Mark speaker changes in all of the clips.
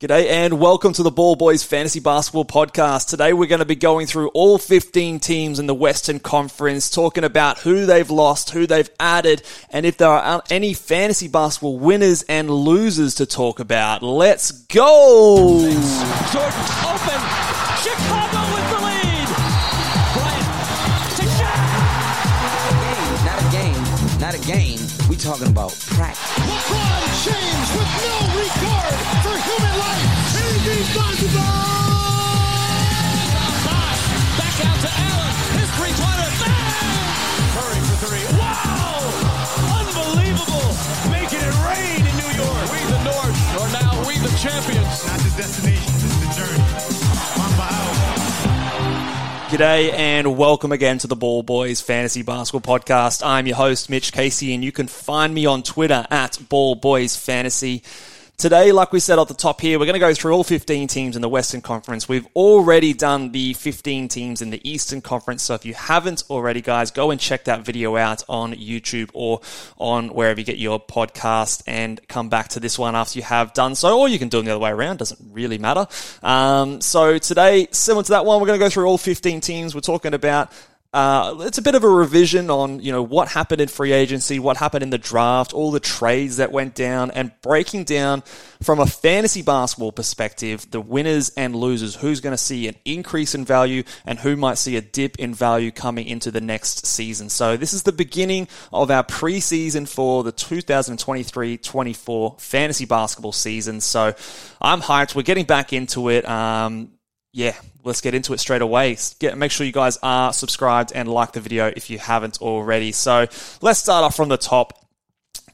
Speaker 1: G'day and welcome to the Ball Boys Fantasy Basketball Podcast. Today we're going to be going through all 15 teams in the Western Conference, talking about who they've lost, who they've added, and if there are any fantasy basketball winners and losers to talk about. Let's go!
Speaker 2: Jordan open. Chicago with the lead. Bryant to Shaq.
Speaker 3: Not a game, not a game. We talking about practice.
Speaker 4: LeBron James with no
Speaker 2: champions.
Speaker 4: Not the destination, it's the journey.
Speaker 1: G'day and welcome again to the Ball Boys Fantasy Basketball Podcast. I'm your host, Mitch Casey, and you can find me on Twitter at Ball Boys Fantasy. Today, like we said at the top here, we're going to go through all 15 teams in the Western Conference. We've already done the 15 teams in the Eastern Conference, so if you haven't already, guys, go and check that video out on YouTube or on wherever you get your podcast and come back to this one after you have done so, or you can do it the other way around, doesn't really matter. Um, so today, similar to that one, we're going to go through all 15 teams. We're talking about uh, it's a bit of a revision on you know what happened in free agency, what happened in the draft, all the trades that went down, and breaking down from a fantasy basketball perspective the winners and losers. Who's going to see an increase in value, and who might see a dip in value coming into the next season. So this is the beginning of our preseason for the 2023-24 fantasy basketball season. So I'm hyped. We're getting back into it. Um, yeah, let's get into it straight away. Get, make sure you guys are subscribed and like the video if you haven't already. So let's start off from the top.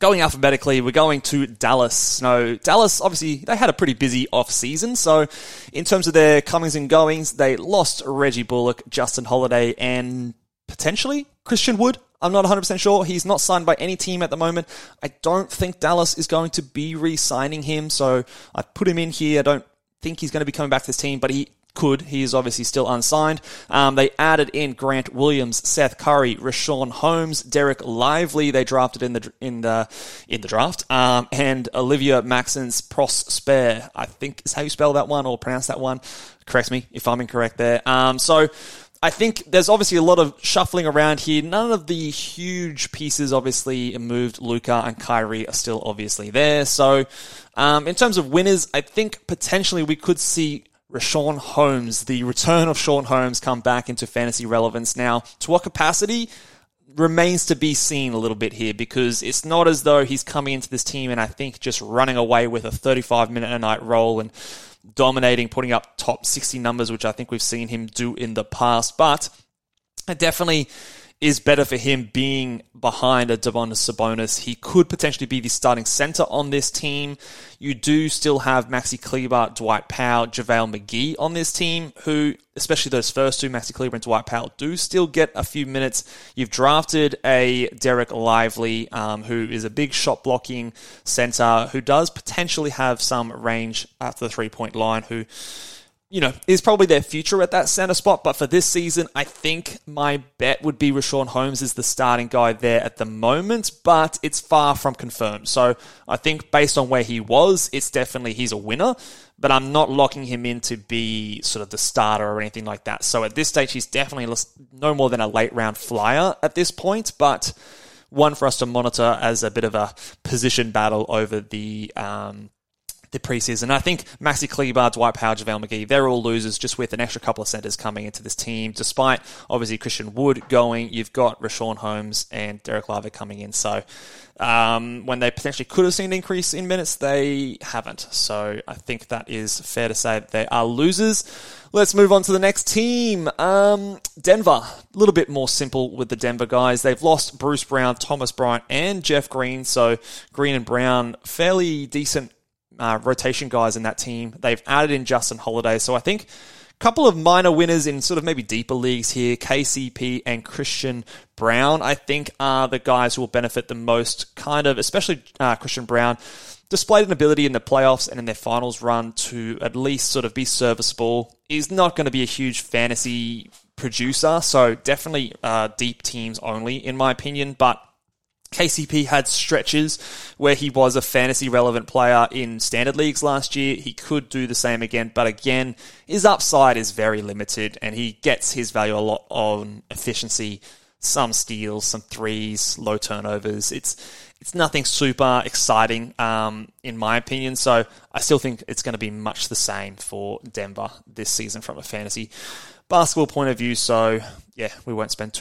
Speaker 1: Going alphabetically, we're going to Dallas. No, Dallas, obviously, they had a pretty busy off season. So, in terms of their comings and goings, they lost Reggie Bullock, Justin Holiday, and potentially Christian Wood. I'm not 100% sure. He's not signed by any team at the moment. I don't think Dallas is going to be re signing him. So, I put him in here. I don't think he's going to be coming back to this team, but he could. He is obviously still unsigned. Um, they added in Grant Williams, Seth Curry, Richaun Holmes, Dereck Lively. They drafted in the in the in the draft, um, and Olivier-Maxence Prosper. I think is how you spell that one or pronounce that one. Correct me if I'm incorrect there. Um, so. I think there's obviously a lot of shuffling around here. None of the huge pieces obviously moved. Luka and Kyrie are still obviously there. So, um, in terms of winners, I think potentially we could see Richaun Holmes, the return of Sean Holmes, come back into fantasy relevance. Now, to what capacity remains to be seen a little bit here because it's not as though he's coming into this team and I think just running away with a 35 minute a night role and dominating, putting up top 60 numbers, which I think we've seen him do in the past. But definitely is better for him being behind a Domantas Sabonis. He could potentially be the starting center on this team. You do still have Maxi Kleber, Dwight Powell, JaVale McGee on this team, who, especially those first two, Maxi Kleber and Dwight Powell, do still get a few minutes. You've drafted a Dereck Lively, um, who is a big shot blocking center, who does potentially have some range after the three point line, who you know, is probably their future at that center spot. But for this season, I think my bet would be Richaun Holmes is the starting guy there at the moment, but it's far from confirmed. So I think based on where he was, it's definitely he's a winner, but I'm not locking him in to be sort of the starter or anything like that. So at this stage, he's definitely no more than a late round flyer at this point, but one for us to monitor as a bit of a position battle over the um, the preseason. I think Maxi Kleber, Dwight Powell, JaVale McGee, they're all losers just with an extra couple of centers coming into this team. Despite obviously Christian Wood going, you've got Richaun Holmes and Dereck Lively coming in. So um, when they potentially could have seen an increase in minutes, they haven't. So I think that is fair to say that they are losers. Let's move on to the next team. Um, Denver, a little bit more simple with the Denver guys. They've lost Bruce Brown, Thomas Bryant, and Jeff Green. So Green and Brown, fairly decent uh, rotation guys in that team. They've added in Justin Holiday. So I think a couple of minor winners in sort of maybe deeper leagues here. KCP and Christian Braun, I think, are the guys who will benefit the most, kind of, especially uh, Christian Braun. Displayed an ability in the playoffs and in their finals run to at least sort of be serviceable. Is not going to be a huge fantasy producer, so definitely uh, deep teams only, in my opinion. But KCP had stretches where he was a fantasy relevant player in standard leagues last year. He could do the same again, but again, his upside is very limited and he gets his value a lot on efficiency, some steals, some threes, low turnovers. It's it's nothing super exciting um, in my opinion. So I still think it's going to be much the same for Denver this season from a fantasy basketball point of view. So yeah, we won't spend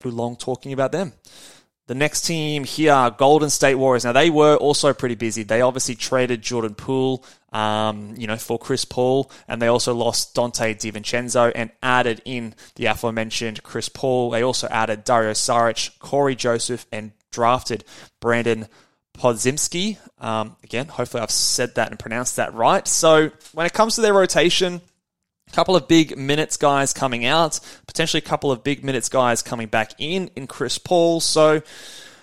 Speaker 1: too long talking about them. The next team here, Golden State Warriors. Now they were also pretty busy. They obviously traded Jordan Poole, um, you know, for Chris Paul, and they also lost Donte DiVincenzo and added in the aforementioned Chris Paul. They also added Dario Saric, Cory Joseph, and drafted Brandin Podziemski. Um, again, hopefully I've said that and pronounced that right. So when it comes to their rotation, couple of big minutes guys coming out, potentially a couple of big minutes guys coming back in in Chris Paul. So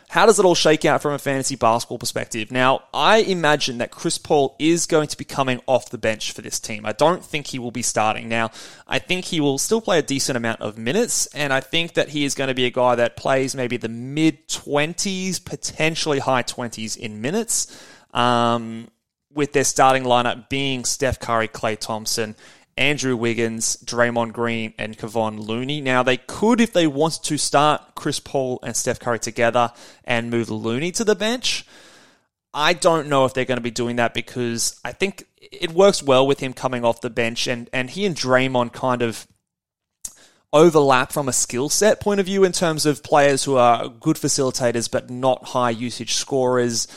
Speaker 1: how does it all shake out from a fantasy basketball perspective? Now, I imagine that Chris Paul is going to be coming off the bench for this team. I don't think he will be starting. Now, I think he will still play a decent amount of minutes, and I think that he is going to be a guy that plays maybe the mid 20s, potentially high 20s in minutes, um, with their starting lineup being Steph Curry, Klay Thompson, Andrew Wiggins, Draymond Green, and Kevon Looney. Now, they could, if they wanted to, start Chris Paul and Steph Curry together and move Looney to the bench. I don't know if they're going to be doing that because I think it works well with him coming off the bench, and, and he and Draymond kind of overlap from a skill set point of view in terms of players who are good facilitators but not high usage scorers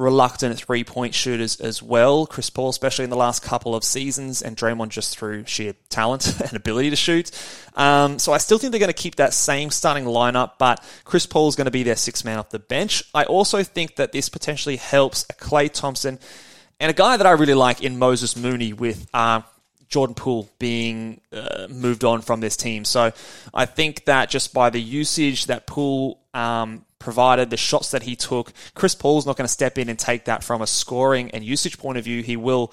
Speaker 1: reluctant three point shooters as well. Chris Paul, especially in the last couple of seasons, and Draymond just through sheer talent and ability to shoot. Um, so I still think they're going to keep that same starting lineup, but Chris Paul is going to be their six man off the bench. I also think that this potentially helps a Klay Thompson and a guy that I really like in Moses Moody with. Uh, Jordan Poole being uh, moved on from this team. So I think that just by the usage that Poole um, provided, the shots that he took. Chris Paul's not going to step in and take that from a scoring and usage point of view. He will,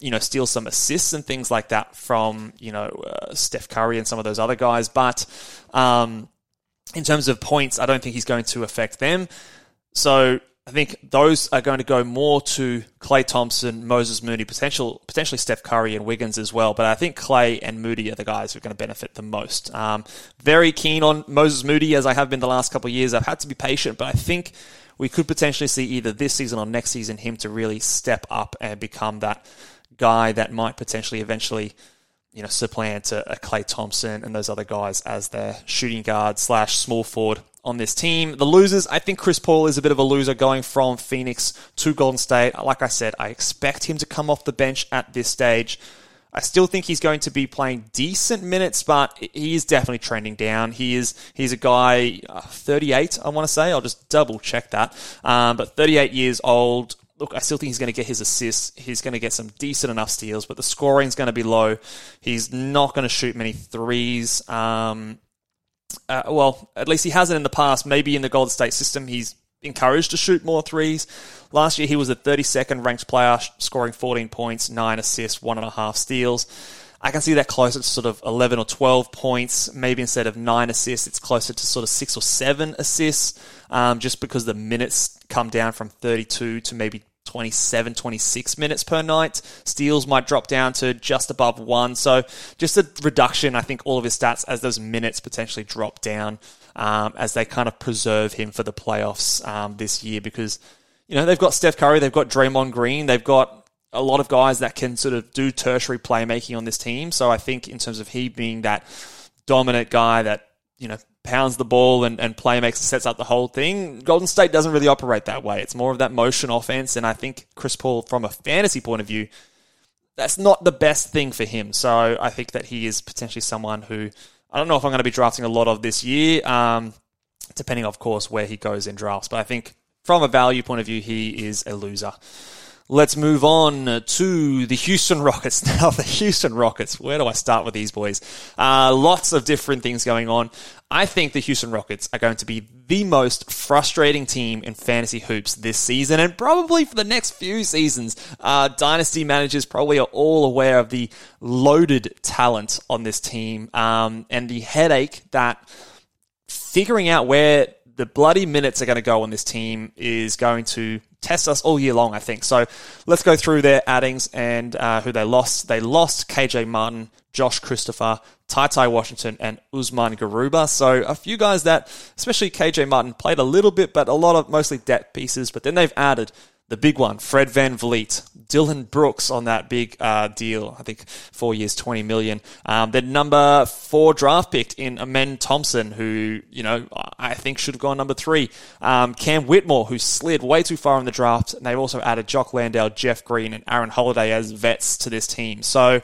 Speaker 1: you know, steal some assists and things like that from, you know, uh, Steph Curry and some of those other guys. But um, in terms of points, I don't think he's going to affect them. So I think those are going to go more to Klay Thompson, Moses Moody, potential potentially Steph Curry and Wiggins as well. But I think Clay and Moody are the guys who are going to benefit the most. Um, very keen on Moses Moody as I have been the last couple of years. I've had to be patient, but I think we could potentially see either this season or next season him to really step up and become that guy that might potentially eventually you know, supplant a, a Klay Thompson and those other guys as their shooting guard slash small forward on this team. The losers, I think Chris Paul is a bit of a loser going from Phoenix to Golden State. Like I said, I expect him to come off the bench at this stage. I still think he's going to be playing decent minutes, but he is definitely trending down. He is he's a guy, uh, 38, I want to say. I'll just double check that. Um, but 38 years old. Look, I still think he's going to get his assists. He's going to get some decent enough steals, but the scoring is going to be low. He's not going to shoot many threes. Um, uh, well, at least he hasn't in the past. Maybe in the Golden State system, he's encouraged to shoot more threes. Last year, he was a 32nd ranked player, scoring 14 points, 9 assists, 1.5 steals. I can see that closer to sort of 11 or 12 points. Maybe instead of 9 assists, it's closer to sort of 6 or 7 assists, um, just because the minutes come down from 32 to maybe 27, 26 minutes per night. Steals might drop down to just above one. So just a reduction, I think, all of his stats as those minutes potentially drop down um, as they kind of preserve him for the playoffs um, this year because, you know, they've got Steph Curry, they've got Draymond Green, they've got a lot of guys that can sort of do tertiary playmaking on this team. So I think in terms of he being that dominant guy that, you know, pounds the ball and, and playmakes sets up the whole thing. Golden State doesn't really operate that way. It's more of that motion offense. And I think Chris Paul, from a fantasy point of view, that's not the best thing for him. So I think that he is potentially someone who I don't know if I'm going to be drafting a lot of this year, um, depending, of course, where he goes in drafts. But I think from a value point of view, he is a loser. Let's move on to the Houston Rockets. Now, the Houston Rockets, where do I start with these boys? Uh, lots of different things going on. I think the Houston Rockets are going to be the most frustrating team in fantasy hoops this season and probably for the next few seasons. Uh, dynasty managers probably are all aware of the loaded talent on this team um, and the headache that figuring out where the bloody minutes are going to go on this team is going to test us all year long, I think. So let's go through their addings and uh, who they lost. They lost KJ Martin, Josh Christopher, Ty Ty Washington, and Usman Garuba. So a few guys that, especially KJ Martin, played a little bit, but a lot of mostly depth pieces. But then they've added the big one, Fred Van VanVleet, Dillon Brooks on that big uh, deal. I think four years, twenty million. Um, the number four draft pick in Amen Thompson, who you know I think should have gone number three. Um, Cam Whitmore, who slid way too far in the draft, and they've also added Jock Landale, Jeff Green, and Aaron Holiday as vets to this team. So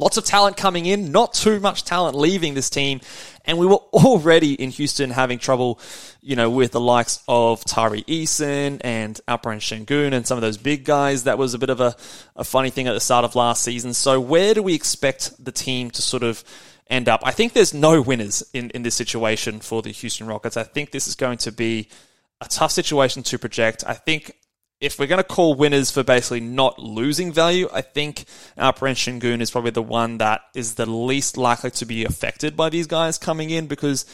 Speaker 1: Lots of talent coming in, not too much talent leaving this team. And we were already in Houston having trouble, you know, with the likes of Tari Eason and Alperen Sengun and some of those big guys. That was a bit of a, a funny thing at the start of last season. So where do we expect the team to sort of end up? I think there's no winners in, in this situation for the Houston Rockets. I think this is going to be a tough situation to project. I think if we're going to call winners for basically not losing value, I think Alperen Sengun is probably the one that is the least likely to be affected by these guys coming in because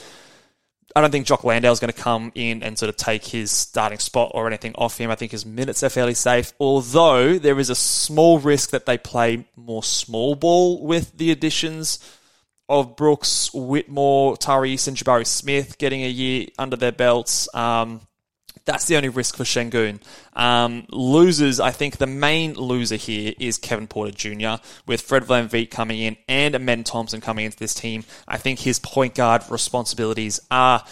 Speaker 1: I don't think Jock Landale is going to come in and sort of take his starting spot or anything off him. I think his minutes are fairly safe, although there is a small risk that they play more small ball with the additions of Brooks, Whitmore, Tyrese, and Jabari Smith getting a year under their belts. Um, that's the only risk for Sengun. Um, losers, I think the main loser here is Kevin Porter Jr. with Fred Van VanVleet coming in and Amen Thompson coming into this team. I think his point guard responsibilities are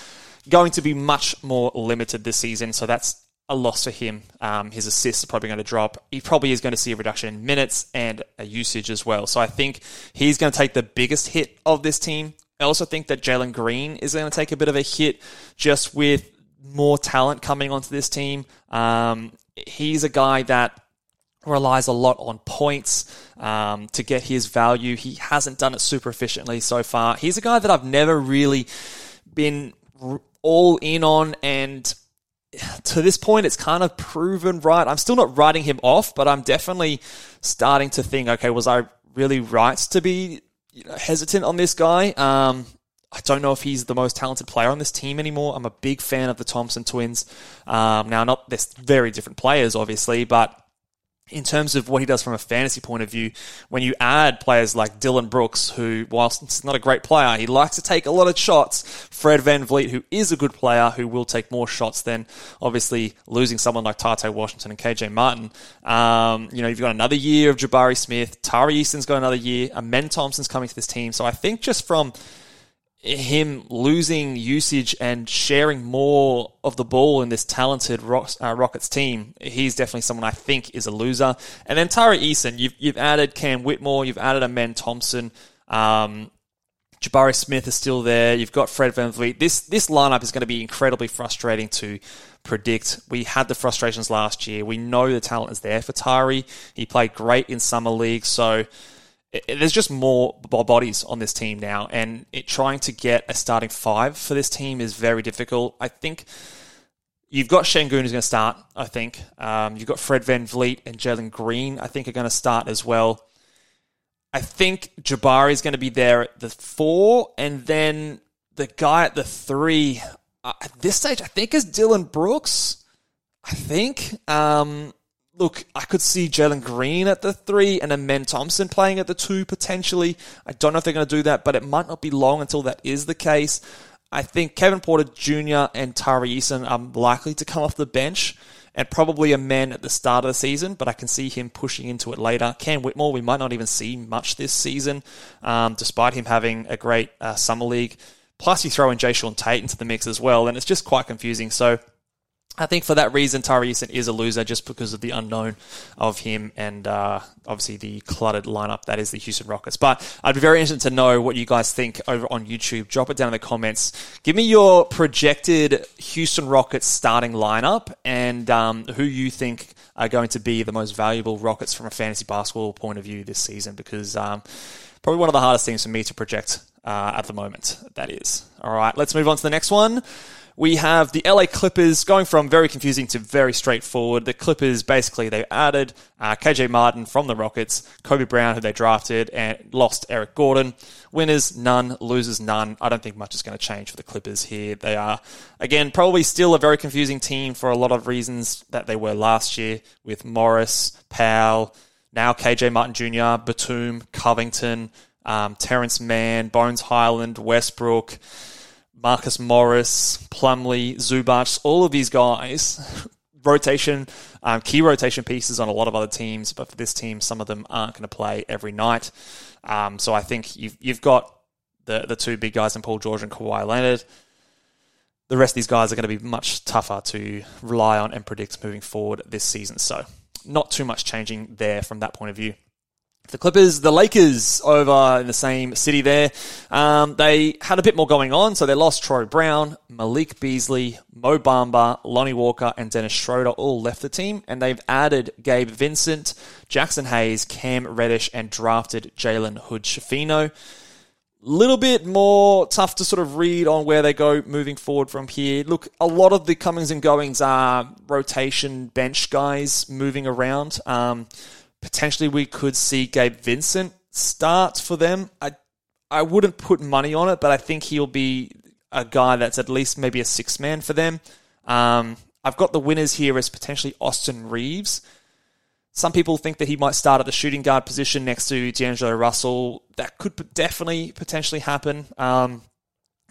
Speaker 1: going to be much more limited this season, so that's a loss for him. Um, his assists are probably going to drop. He probably is going to see a reduction in minutes and a usage as well. So I think he's going to take the biggest hit of this team. I also think that Jalen Green is going to take a bit of a hit just with more talent coming onto this team. Um, he's a guy that relies a lot on points um, to get his value. He hasn't done it super efficiently so far. He's a guy that I've never really been all in on, and to this point, it's kind of proven right. I'm still not writing him off, but I'm definitely starting to think, okay, was I really right to be you know, hesitant on this guy? Um, I don't know if he's the most talented player on this team anymore. I'm a big fan of the Thompson twins. Um, now, not they're very different players, obviously, but in terms of what he does from a fantasy point of view, when you add players like Dillon Brooks, who, whilst not a great player, he likes to take a lot of shots. Fred Van VanVleet, who is a good player, who will take more shots than obviously losing someone like Tate Washington and KJ Martin. Um, you know, you've got another year of Jabari Smith. Tari Eason's got another year. Amen Thompson's coming to this team. So I think just from him losing usage and sharing more of the ball in this talented uh, Rockets team, he's definitely someone I think is a loser. And then Tari Eason, you've, you've added Cam Whitmore, you've added Amen Thompson, um, Jabari Smith is still there. You've got Fred VanVleet. This this lineup is going to be incredibly frustrating to predict. We had the frustrations last year. We know the talent is there for Tari. He played great in summer league, so there's just more bodies on this team now, and it, trying to get a starting five for this team is very difficult. I think you've got Sengun who's going to start. I think um, you've got Fred VanVleet and Jalen Green. I think are going to start as well. I think Jabari is going to be there at the four, and then the guy at the three. Uh, at this stage, I think is Dillon Brooks. I think. Um, look, I could see Jalen Green at the three and then Men Thompson playing at the two potentially. I don't know if they're going to do that, but it might not be long until that is the case. I think Kevin Porter Jr. and Tari Eason are likely to come off the bench and probably Amen at the start of the season, but I can see him pushing into it later. Cam Whitmore, we might not even see much this season, um, despite him having a great uh, summer league. Plus, you throw in Jae'Sean Tate into the mix as well, and it's just quite confusing. So I think for that reason, Tari Eason is a loser just because of the unknown of him and uh, obviously the cluttered lineup that is the Houston Rockets. But I'd be very interested to know what you guys think over on YouTube. Drop it down in the comments. Give me your projected Houston Rockets starting lineup and um, who you think are going to be the most valuable Rockets from a fantasy basketball point of view this season because um, probably one of the hardest things for me to project uh, at the moment. That is. All right, let's move on to the next one we have the LA Clippers going from very confusing to very straightforward. The Clippers basically they added uh, KJ Martin from the Rockets, Kobe Brown who they drafted, and lost Eric Gordon. Winners none, losers none. I don't think much is going to change for the Clippers here. They are again probably still a very confusing team for a lot of reasons that they were last year with Morris, Powell, now KJ Martin Jr., Batum, Covington, um, Terrence Mann, Bones Hyland, Westbrook. Marcus Morris, Plumlee, Zubac, all of these guys, rotation, um, key rotation pieces on a lot of other teams, but for this team, some of them aren't going to play every night. Um, so I think you've, you've got the, the two big guys in Paul George and Kawhi Leonard. The rest of these guys are going to be much tougher to rely on and predict moving forward this season. So not too much changing there from that point of view. The Clippers, the Lakers over in the same city there, um, they had a bit more going on. So they lost Troy Brown, Malik Beasley, Mo Bamba, Lonnie Walker, and Dennis Schroeder all left the team. And they've added Gabe Vincent, Jaxson Hayes, Cam Reddish, and drafted Jalen Hood Schifino. Little bit more tough to sort of read on where they go moving forward from here. Look, a lot of the comings and goings are rotation bench guys moving around. Um, Potentially, we could see Gabe Vincent start for them. I I wouldn't put money on it, but I think he'll be a guy that's at least maybe a six man for them. Um, I've got the winners here as potentially Austin Reaves. Some people think that he might start at the shooting guard position next to D'Angelo Russell. That could definitely potentially happen. Um,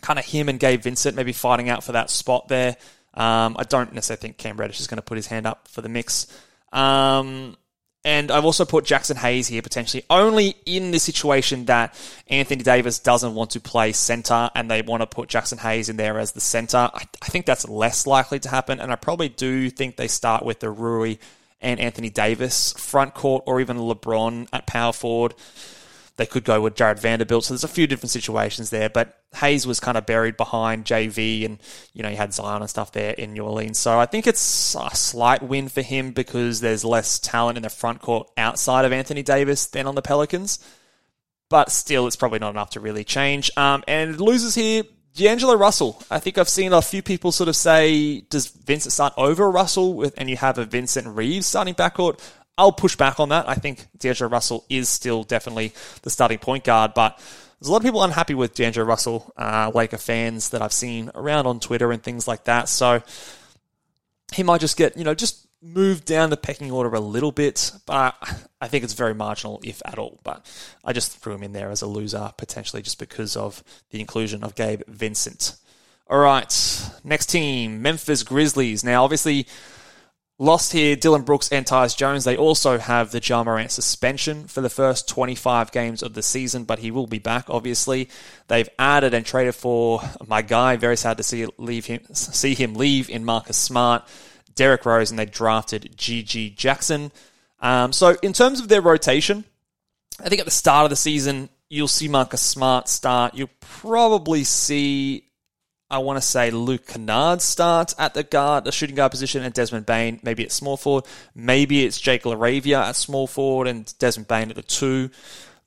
Speaker 1: kind of him and Gabe Vincent maybe fighting out for that spot there. Um, I don't necessarily think Cam Reddish is going to put his hand up for the mix. Um, and I've also put Jaxson Hayes here potentially only in the situation that Anthony Davis doesn't want to play center and they want to put Jaxson Hayes in there as the center. I, I think that's less likely to happen. And I probably do think they start with the Rui and Anthony Davis front court or even LeBron at power forward. They could go with Jarred Vanderbilt. So there's a few different situations there, but Hayes was kind of buried behind JV and, you know, you had Zion and stuff there in New Orleans. So I think it's a slight win for him because there's less talent in the front court outside of Anthony Davis than on the Pelicans. But still, it's probably not enough to really change. Um, and losers here, D'Angelo Russell. I think I've seen a few people sort of say, does Vincent start over Russell with, and you have a Vincent Reaves starting backcourt? I'll push back on that. I think D'Angelo Russell is still definitely the starting point guard, but there's a lot of people unhappy with D'Angelo Russell, uh, Laker fans that I've seen around on Twitter and things like that. So he might just get, you know, just moved down the pecking order a little bit, but I think it's very marginal, if at all. But I just threw him in there as a loser, potentially just because of the inclusion of Gabe Vincent. All right, next team, Memphis Grizzlies. Now, obviously, lost here Dillon Brooks and Tyus Jones. They also have the Ja Morant suspension for the first 25 games of the season, but he will be back, obviously. They've added and traded for my guy. Very sad to see, leave him, see him leave in Marcus Smart. Derrick Rose, and they drafted GG Jackson. Um, so, in terms of their rotation, I think at the start of the season, you'll see Marcus Smart start. You'll probably see, I want to say, Luke Kennard start at the guard, the shooting guard position, and Desmond Bane maybe at small forward. Maybe it's Jake LaRavia at small forward and Desmond Bane at the two.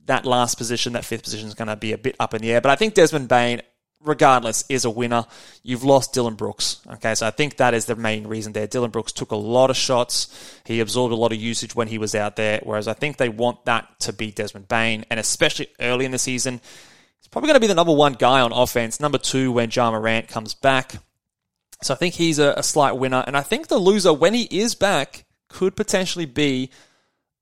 Speaker 1: That last position, that fifth position, is going to be a bit up in the air. But I think Desmond Bane, regardless, is a winner. You've lost Dillon Brooks. Okay, so I think that is the main reason there. Dillon Brooks took a lot of shots. He absorbed a lot of usage when he was out there, whereas I think they want that to be Desmond Bane, and especially early in the season. He's probably going to be the number one guy on offense, number two when Ja Morant comes back. So I think he's a, a slight winner, and I think the loser, when he is back, could potentially be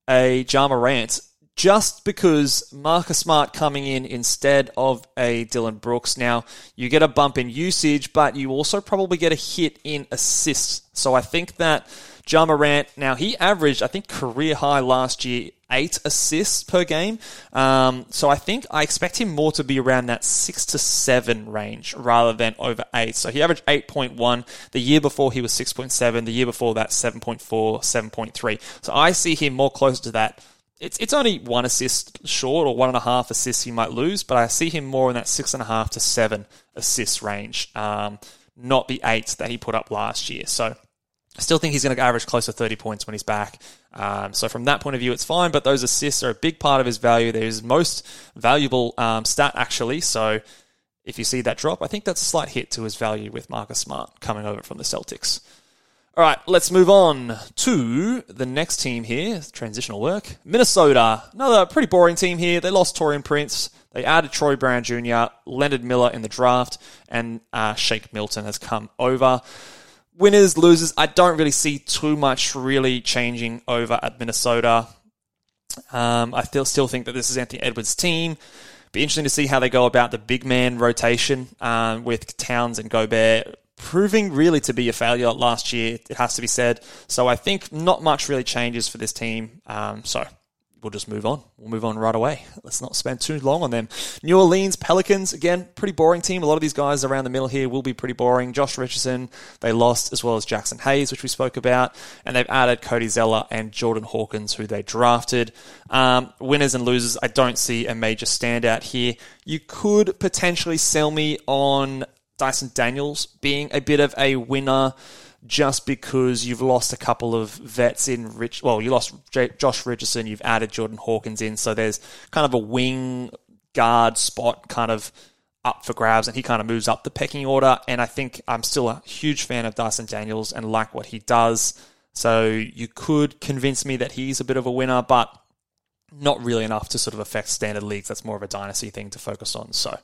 Speaker 1: a Ja Morant just because Marcus Smart coming in instead of a Dillon Brooks. Now, you get a bump in usage, but you also probably get a hit in assists. So I think that Ja Morant, now he averaged, I think, career high last year, eight assists per game. Um, so I think I expect him more to be around that six to seven range rather than over eight. So he averaged 8.1. The year before he was 6.7. The year before that, 7.4, 7.3. So I see him more closer to that it's it's only one assist short or one and a half assists he might lose, but I see him more in that six and a half to seven assists range, um, not the eight that he put up last year. So I still think he's going to average close to 30 points when he's back. Um, so from that point of view, it's fine, but those assists are a big part of his value. They're his most valuable um, stat, actually. So if you see that drop, I think that's a slight hit to his value with Marcus Smart coming over from the Celtics. All right, let's move on to the next team here. Transitional work. Minnesota. Another pretty boring team here. They lost Taurean Prince. They added Troy Brown Jr., Leonard Miller in the draft, and uh, Shake Milton has come over. Winners, losers. I don't really see too much really changing over at Minnesota. Um, I still still think that this is Anthony Edwards' team. Be interesting to see how they go about the big man rotation um, with Towns and Gobert proving really to be a failure last year, it has to be said. So I think not much really changes for this team. Um, so we'll just move on. We'll move on right away. Let's not spend too long on them. New Orleans Pelicans, again, pretty boring team. A lot of these guys around the middle here will be pretty boring. Josh Richardson, they lost, as well as Jaxson Hayes, which we spoke about. And they've added Cody Zeller and Jordan Hawkins, who they drafted. Um, winners and losers, I don't see a major standout here. You could potentially sell me on Dyson Daniels being a bit of a winner just because you've lost a couple of vets in Rich. Well, you lost J- Josh Richardson, you've added Jordan Hawkins in, so there's kind of a wing guard spot kind of up for grabs, and he kind of moves up the pecking order. And I think I'm still a huge fan of Dyson Daniels and like what he does. So you could convince me that he's a bit of a winner, but not really enough to sort of affect standard leagues. That's more of a dynasty thing to focus on. So,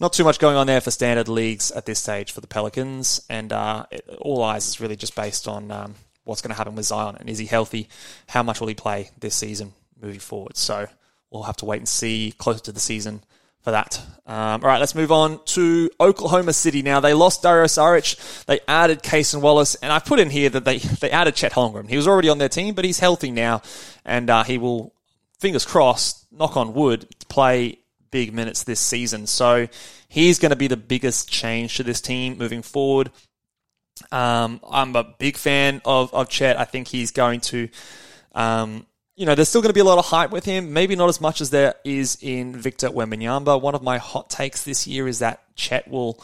Speaker 1: not too much going on there for standard leagues at this stage for the Pelicans. And uh, it, all eyes is really just based on um, what's going to happen with Zion and is he healthy? How much will he play this season moving forward? So, we'll have to wait and see closer to the season for that. Um, all right, let's move on to Oklahoma City now. They lost Dario Saric. They added Cason Wallace, and I put in here that they, they added Chet Holmgren. He was already on their team, but he's healthy now, and uh, he will fingers crossed, knock on wood, play big minutes this season. So he's going to be the biggest change to this team moving forward. Um, I'm a big fan of, of Chet. I think he's going to, um, you know, there's still going to be a lot of hype with him. Maybe not as much as there is in Victor Wembanyama. One of my hot takes this year is that Chet will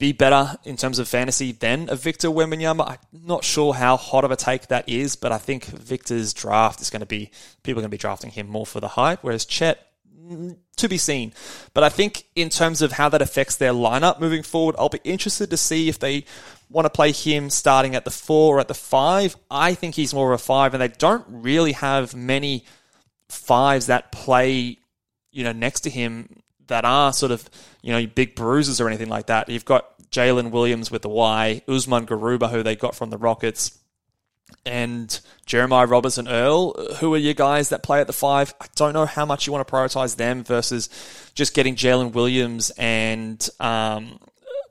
Speaker 1: be better in terms of fantasy than a Victor Wembanyama. I'm not sure how hot of a take that is, but I think Victor's draft is going to be people are going to be drafting him more for the hype, whereas Chet mm, to be seen. But I think in terms of how that affects their lineup moving forward, I'll be interested to see if they want to play him starting at the four or at the five. I think he's more of a five, and they don't really have many fives that play, you know, next to him that are sort of, you know, big bruises or anything like that. You've got Jalen Williams with the Y, Usman Garuba, who they got from the Rockets, and Jeremiah Robinson-Earl, who are your guys that play at the five? I don't know how much you want to prioritize them versus just getting Jalen Williams and um,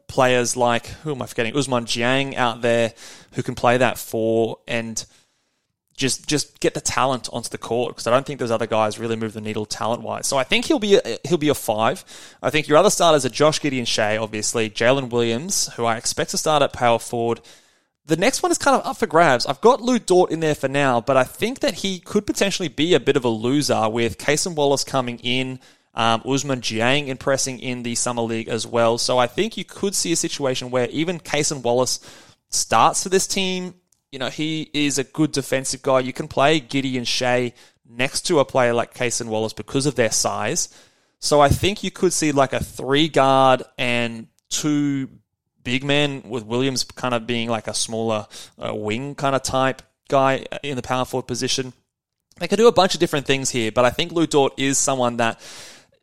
Speaker 1: players like, who am I forgetting? Ousmane Dieng out there who can play that four and just just get the talent onto the court because I don't think those other guys really move the needle talent wise. So I think he'll be a, he'll be a five. I think your other starters are Josh Gideon Shea, obviously Jalen Williams, who I expect to start at power forward. The next one is kind of up for grabs. I've got Lu Dort in there for now, but I think that he could potentially be a bit of a loser with Cason Wallace coming in, um, Ousmane Dieng impressing in the Summer League as well. So I think you could see a situation where even Cason Wallace starts for this team you know, he is a good defensive guy. You can play Giddey and Shai next to a player like Cason Wallace because of their size. So I think you could see like a three guard and two big men with Williams kind of being like a smaller uh, wing kind of type guy in the power forward position. They could do a bunch of different things here, but I think Lu Dort is someone that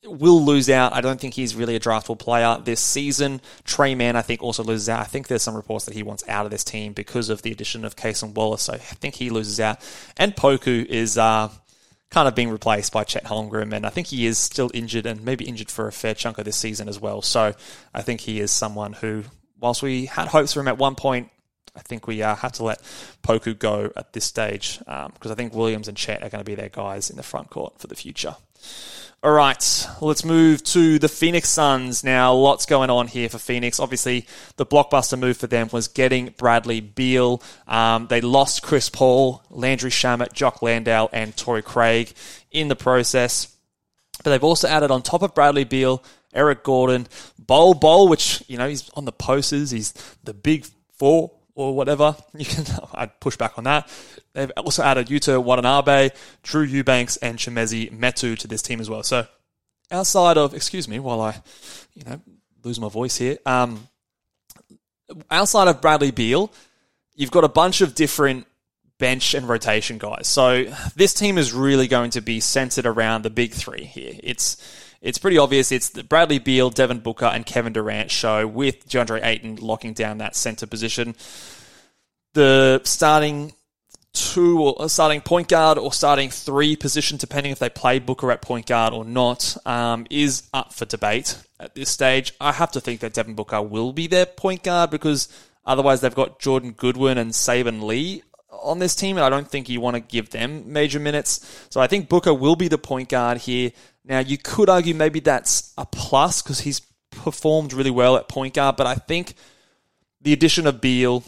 Speaker 1: will lose out. I don't think he's really a draftable player this season. Tre Mann, I think, also loses out. I think there's some reports that he wants out of this team because of the addition of Cason Wallace. So I think he loses out. And Poku is uh, kind of being replaced by Chet Holmgren, and I think he is still injured and maybe injured for a fair chunk of this season as well. So I think he is someone who, whilst we had hopes for him at one point, I think we uh, to let Poku go at this stage because um, I think Williams and Chet are going to be their guys in the front court for the future. All right, let's move to the Phoenix Suns. Now, lots going on here for Phoenix. Obviously, the blockbuster move for them was getting Bradley Beal. Um, they lost Chris Paul, Landry Shamet, Jock Landale, and Torrey Craig in the process. But they've also added on top of Bradley Beal, Eric Gordon, Bol Bol, which, you know, he's on the posters. He's the big four or whatever. You can I'd push back on that. They've also added Yuta Watanabe, Drew Eubanks, and Chimezie Metu to this team as well. So outside of excuse me while I, you know, lose my voice here. Um, outside of Bradley Beal, you've got a bunch of different bench and rotation guys. So this team is really going to be centered around the big three here. It's it's pretty obvious. It's the Bradley Beal, Devin Booker, and Kevin Durant show with DeAndre Ayton locking down that center position. The starting two or starting point guard or starting three position, depending if they play Booker at point guard or not, um, is up for debate at this stage. I have to think that Devin Booker will be their point guard because otherwise they've got Jordan Goodwin and Saben Lee on this team, and I don't think you want to give them major minutes. So I think Booker will be the point guard here. Now, you could argue maybe that's a plus because he's performed really well at point guard, but I think the addition of Beal,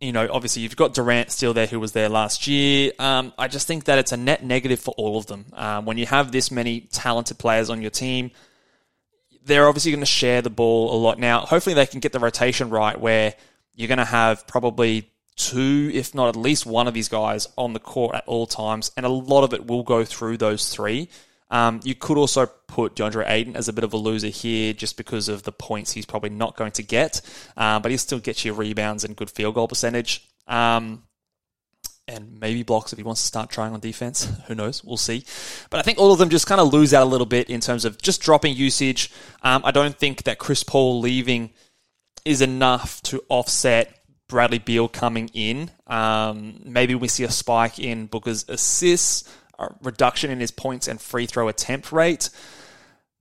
Speaker 1: you know, obviously you've got Durant still there who was there last year. Um, I just think that it's a net negative for all of them. Um, when you have this many talented players on your team, they're obviously going to share the ball a lot. Now, hopefully they can get the rotation right where you're going to have probably two, if not at least one of these guys on the court at all times, and a lot of it will go through those three. Um, you could also put DeAndre Ayton as a bit of a loser here just because of the points he's probably not going to get, um, but he still gets you rebounds and good field goal percentage. Um, and maybe blocks if he wants to start trying on defense. Who knows? We'll see. But I think all of them just kind of lose out a little bit in terms of just dropping usage. Um, I don't think that Chris Paul leaving is enough to offset Bradley Beal coming in. Um, maybe we see a spike in Booker's assists a reduction in his points and free throw attempt rate.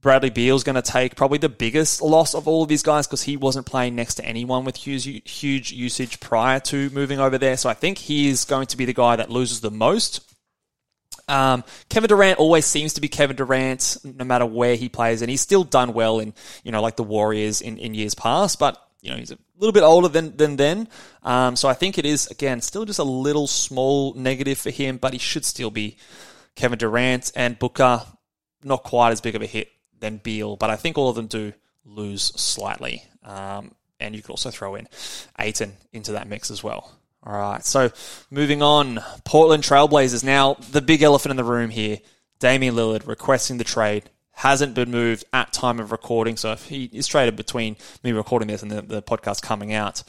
Speaker 1: Bradley Beal's going to take probably the biggest loss of all of these guys because he wasn't playing next to anyone with huge, huge usage prior to moving over there. So I think he is going to be the guy that loses the most. Um, Kevin Durant always seems to be Kevin Durant, no matter where he plays, and he's still done well in you know like the Warriors in, in years past. But you know he's a little bit older than than then, um, so I think it is again still just a little small negative for him, but he should still be Kevin Durant and Booker. Not quite as big of a hit than Beal, but I think all of them do lose slightly. Um, and you could also throw in Ayton into that mix as well. All right, so moving on, Portland Trailblazers. Now, the big elephant in the room here Damian Lillard requesting the trade hasn't been moved at time of recording. So if he is traded between me recording this and the, the podcast coming out,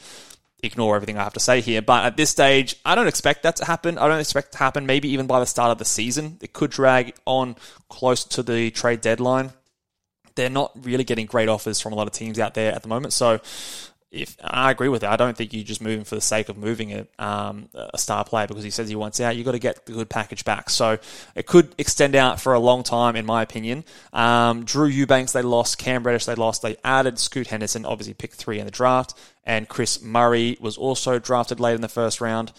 Speaker 1: ignore everything I have to say here. But at this stage, I don't expect that to happen. I don't expect it to happen maybe even by the start of the season. It could drag on close to the trade deadline. They're not really getting great offers from a lot of teams out there at the moment. So if I agree with it, I don't think you just move him for the sake of moving a, um, a star player because he says he wants out. You've got to get the good package back. So it could extend out for a long time, in my opinion. Um, Drew Eubanks, they lost. Cam Reddish, they lost. They added Scoot Henderson, obviously picked three in the draft. And Kris Murray was also drafted late in the first round.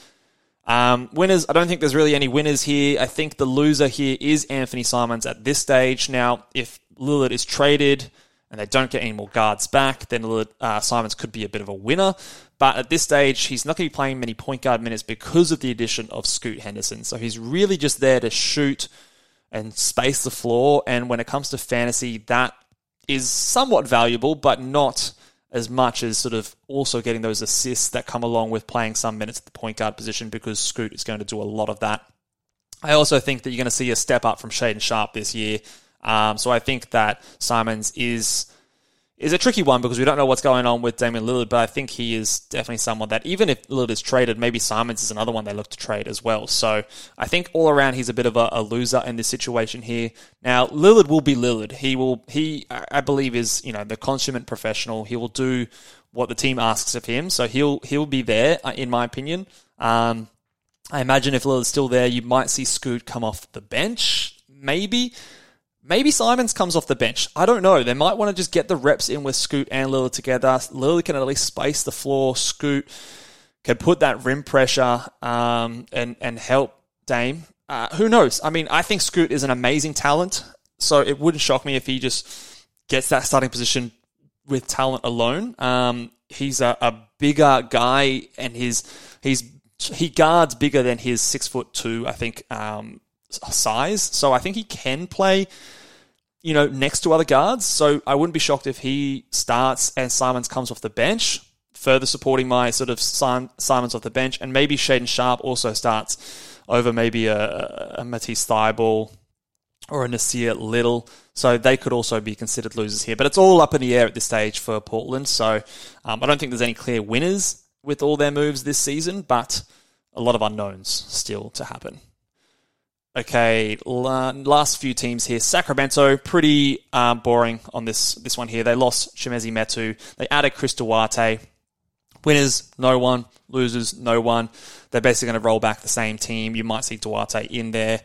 Speaker 1: Um, winners, I don't think there's really any winners here. I think the loser here is Anthony Simons at this stage. Now, if Lillard is traded, and they don't get any more guards back, then uh, Simons could be a bit of a winner. But at this stage, he's not going to be playing many point guard minutes because of the addition of Scoot Henderson. So he's really just there to shoot and space the floor. And when it comes to fantasy, that is somewhat valuable, but not as much as sort of also getting those assists that come along with playing some minutes at the point guard position because Scoot is going to do a lot of that. I also think that you're going to see a step up from Shaedon Sharpe this year. Um, so I think that Simons is is a tricky one because we don't know what's going on with Damian Lillard, but I think he is definitely someone that even if Lillard is traded, maybe Simons is another one they look to trade as well. So I think all around he's a bit of a, a loser in this situation here. Now Lillard will be Lillard. He will he I believe is you know the consummate professional. He will do what the team asks of him. So he'll he'll be there uh, in my opinion. Um, I imagine if Lillard's still there, you might see Scoot come off the bench, maybe. Maybe Simons comes off the bench. I don't know. They might want to just get the reps in with Scoot and Lillard together. Lillard can at least space the floor. Scoot can put that rim pressure um, and and help Dame. Uh, who knows? I mean, I think Scoot is an amazing talent, so it wouldn't shock me if he just gets that starting position with talent alone. Um, he's a, a bigger guy, and his he's he guards bigger than his six foot two. I think um, size. So I think he can play, you know, next to other guards. So I wouldn't be shocked if he starts and Simons comes off the bench, further supporting my sort of Simons off the bench, and maybe Shaedon Sharpe also starts over maybe a, a Matisse Thybulle or a Nassir Little. So they could also be considered losers here. But it's all up in the air at this stage for Portland. So um, I don't think there's any clear winners with all their moves this season, but a lot of unknowns still to happen. Okay, last few teams here. Sacramento, pretty uh, boring on this this one here. They lost Chimezie Metu. They added Chris Duarte. Winners, no one. Losers, no one. They're basically going to roll back the same team. You might see Duarte in there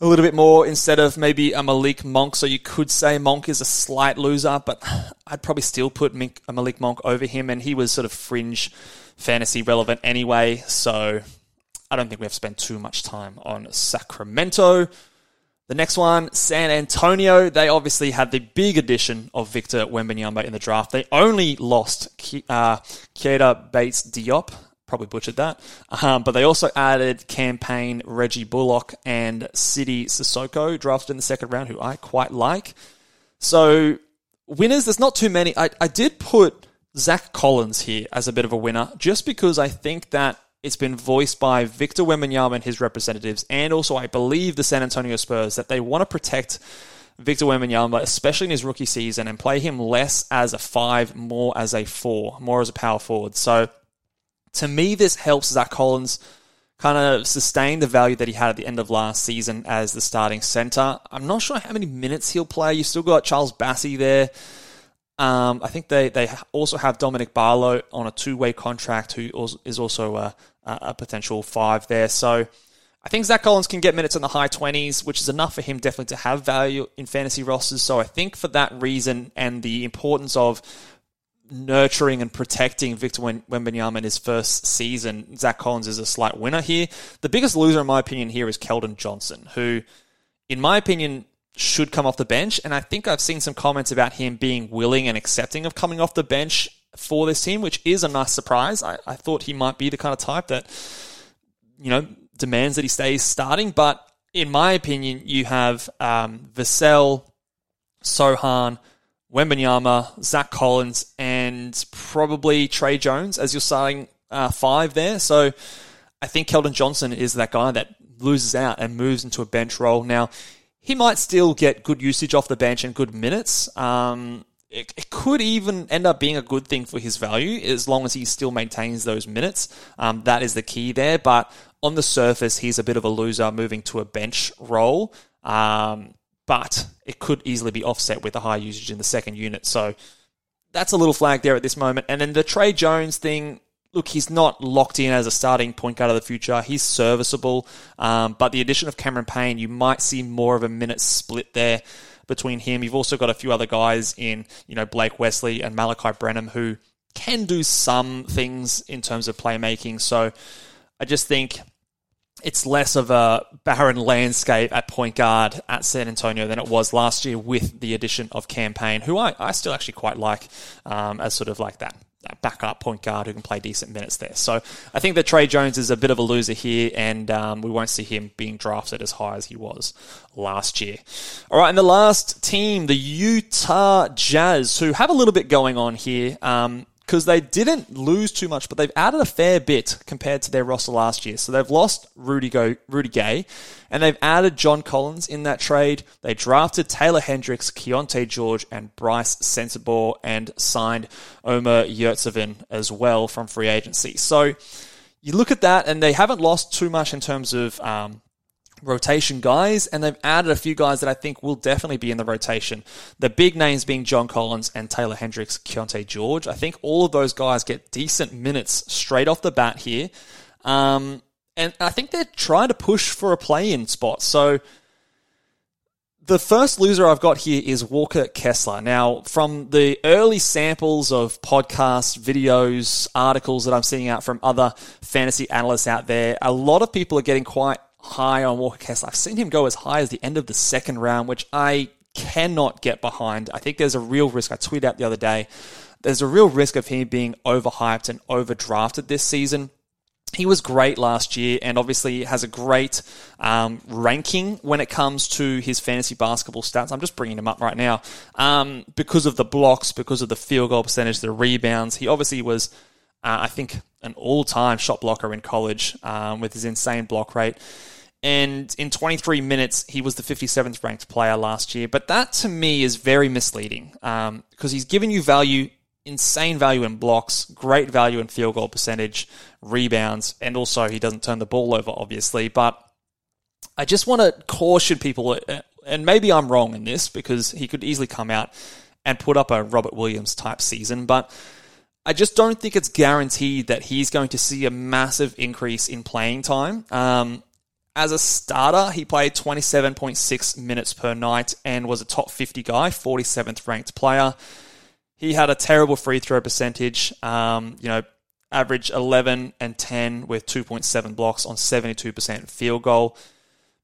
Speaker 1: a little bit more instead of maybe a Malik Monk. So you could say Monk is a slight loser, but I'd probably still put Malik Monk over him, and he was sort of fringe fantasy relevant anyway. So I don't think we have spent too much time on Sacramento. The next one, San Antonio. They obviously had the big addition of Victor Wembanyama in the draft. They only lost uh, Keita Bates Diop. Probably butchered that. Um, but they also added Cam Payne Reggie Bullock, and Sidy Cissoko, drafted in the second round, who I quite like. So, winners, there's not too many. I, I did put Zach Collins here as a bit of a winner, just because I think that it's been voiced by Victor Wembanyama and his representatives, and also I believe the San Antonio Spurs that they want to protect Victor Wembanyama, especially in his rookie season, and play him less as a five, more as a four, more as a power forward. So to me, this helps Zach Collins kind of sustain the value that he had at the end of last season as the starting center. I'm not sure how many minutes he'll play. You still got Charles Bassey there. Um, I think they, they also have Dominic Barlow on a two way contract, who is also a, a potential five there. So I think Zach Collins can get minutes in the high 20s, which is enough for him definitely to have value in fantasy rosters. So I think for that reason and the importance of nurturing and protecting Victor Wembanyama in his first season, Zach Collins is a slight winner here. The biggest loser, in my opinion, here is Keldon Johnson, who, in my opinion, should come off the bench. And I think I've seen some comments about him being willing and accepting of coming off the bench for this team, which is a nice surprise. I, I thought he might be the kind of type that, you know, demands that he stays starting. But in my opinion, you have um, Vassell, Sochan, Wembanyama, Zach Collins, and probably Tre Jones as your starting uh, five there. So I think Keldon Johnson is that guy that loses out and moves into a bench role. Now, he might still get good usage off the bench and good minutes. Um, it, it, could even end up being a good thing for his value as long as he still maintains those minutes. Um, that is the key there. But on the surface, he's a bit of a loser moving to a bench role. Um, but it could easily be offset with a high usage in the second unit. So that's a little flag there at this moment. And then the Tre Jones thing, look, he's not locked in as a starting point guard of the future. He's serviceable. Um, but the addition of Cameron Payne, you might see more of a minute split there between him. You've also got a few other guys in, you know, Blake Wesley and Malaki Branham who can do some things in terms of playmaking. So I just think it's less of a barren landscape at point guard at San Antonio than it was last year with the addition of Cam Payne, who I, I still actually quite like um, as sort of like that backup point guard who can play decent minutes there. So I think that Tre Jones is a bit of a loser here, and um, we won't see him being drafted as high as he was last year. All right, and the last team, the Utah Jazz, who have a little bit going on here. Um, because they didn't lose too much, but they've added a fair bit compared to their roster last year. So they've lost Rudy, Go, Rudy Gay, and they've added John Collins in that trade. They drafted Taylor Hendricks, Keyonte George, and Brice Sensabaugh, and signed Omer Yurtseven as well from free agency. So you look at that, and they haven't lost too much in terms of um, rotation guys, and they've added a few guys that I think will definitely be in the rotation. The big names being John Collins and Taylor Hendricks, Keyonte George. I think all of those guys get decent minutes straight off the bat here. Um, and I think they're trying to push for a play in spot. So the first loser I've got here is Walker Kessler. Now, from the early samples of podcasts, videos, articles that I'm seeing out from other fantasy analysts out there, a lot of people are getting quite high on Walker Kessler. I've seen him go as high as the end of the second round, which I cannot get behind. I think there's a real risk. I tweeted out the other day. There's a real risk of him being overhyped and overdrafted this season. He was great last year and obviously has a great um, ranking when it comes to his fantasy basketball stats. I'm just bringing him up right now um, because of the blocks, because of the field goal percentage, the rebounds. He obviously was uh, I think, an all time shot blocker in college um, with his insane block rate. And in 23 minutes, he was the 57th ranked player last year. But that to me is very misleading um, because he's given you value, insane value in blocks, great value in field goal percentage, rebounds, and also he doesn't turn the ball over, obviously. But I just want to caution people, uh, and maybe I'm wrong in this because he could easily come out and put up a Robert Williams type season. But I just don't think it's guaranteed that he's going to see a massive increase in playing time. Um, as a starter, he played 27.6 minutes per night and was a top 50 guy, 47th ranked player. He had a terrible free throw percentage, um, you know, average 11 and 10 with 2.7 blocks on 72% field goal.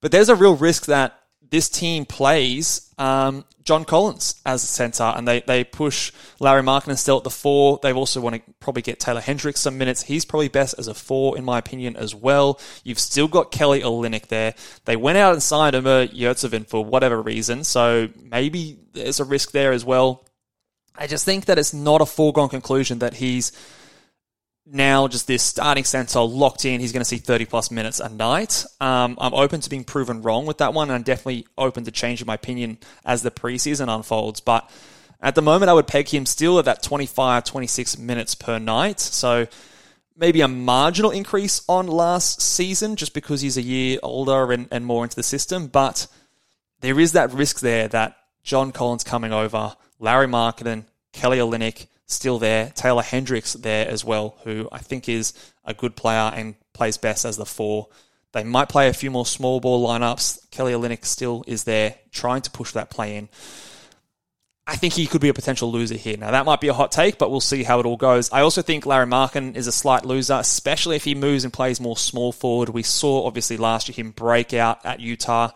Speaker 1: But there's a real risk that this team plays um, John Collins as a centre, and they, they push Lauri Markkanen still at the four. They also want to probably get Taylor Hendricks some minutes. He's probably best as a four, in my opinion, as well. You've still got Kelly Olynyk there. They went out and signed Omer Yurtseven for whatever reason, so maybe there's a risk there as well. I just think that it's not a foregone conclusion that he's now just this starting center locked in. He's going to see 30 plus minutes a night. Um, I'm open to being proven wrong with that one, and I'm definitely open to changing my opinion as the preseason unfolds. But at the moment, I would peg him still at that 25, 26 minutes per night. So maybe a marginal increase on last season just because he's a year older and, and more into the system. But there is that risk there that John Collins coming over, Lauri Markkanen, Kelly Olynyk, still there. Taylor Hendricks there as well, who I think is a good player and plays best as the four. They might play a few more small ball lineups. Kelly Olynyk still is there, trying to push that play in. I think he could be a potential loser here. Now, that might be a hot take, but we'll see how it all goes. I also think Lauri Markkanen is a slight loser, especially if he moves and plays more small forward. We saw, obviously, last year him break out at Utah.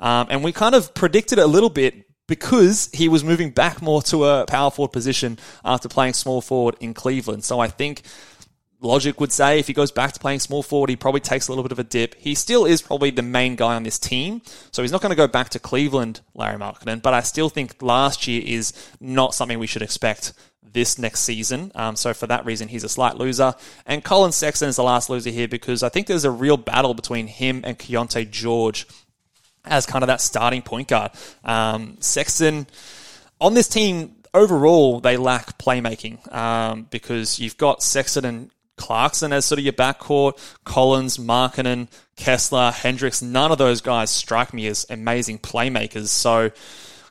Speaker 1: Um, and we kind of predicted a little bit because he was moving back more to a power forward position after playing small forward in Cleveland. So I think logic would say if he goes back to playing small forward, he probably takes a little bit of a dip. He still is probably the main guy on this team, so he's not going to go back to Cleveland, Lauri Markkanen. But I still think last year is not something we should expect this next season. Um, so for that reason, he's a slight loser. And Collin Sexton is the last loser here because I think there's a real battle between him and Keyonte George as kind of that starting point guard. Um, Sexton on this team overall they lack playmaking um, because you've got Sexton and Clarkson as sort of your backcourt, Collins, Markkanen, Kessler, Hendricks. None of those guys strike me as amazing playmakers. So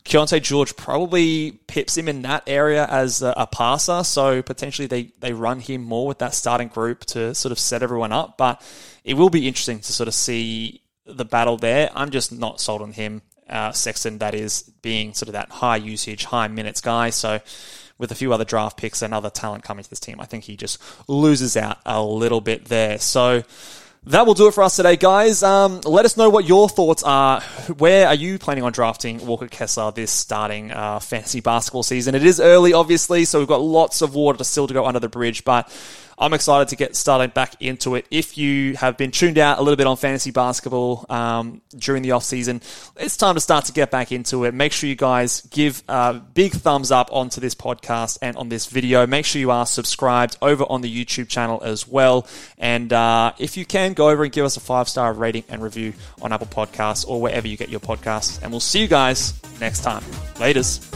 Speaker 1: Keyonte George probably pips him in that area as a, a, passer. So potentially they, they run him more with that starting group to sort of set everyone up. But it will be interesting to sort of see the battle there. I'm just not sold on him, uh, Sexton, that is being sort of that high usage, high minutes guy. So with a few other draft picks and other talent coming to this team, I think he just loses out a little bit there. So that will do it for us today, guys. Um, let us know what your thoughts are. Where are you planning on drafting Walker Kessler this starting uh, fantasy basketball season? It is early, obviously, so we've got lots of water to still to go under the bridge, but I'm excited to get started back into it. If you have been tuned out a little bit on fantasy basketball um, during the off season, it's time to start to get back into it. Make sure you guys give a big thumbs up onto this podcast and on this video. Make sure you are subscribed over on the YouTube channel as well. And uh, if you can, go over and give us a five star rating and review on Apple Podcasts or wherever you get your podcasts. And we'll see you guys next time. Laters.